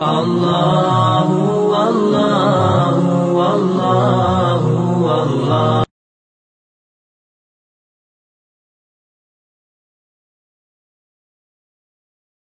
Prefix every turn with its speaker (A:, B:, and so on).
A: Allahu, Allahu, Allahu, Allahu.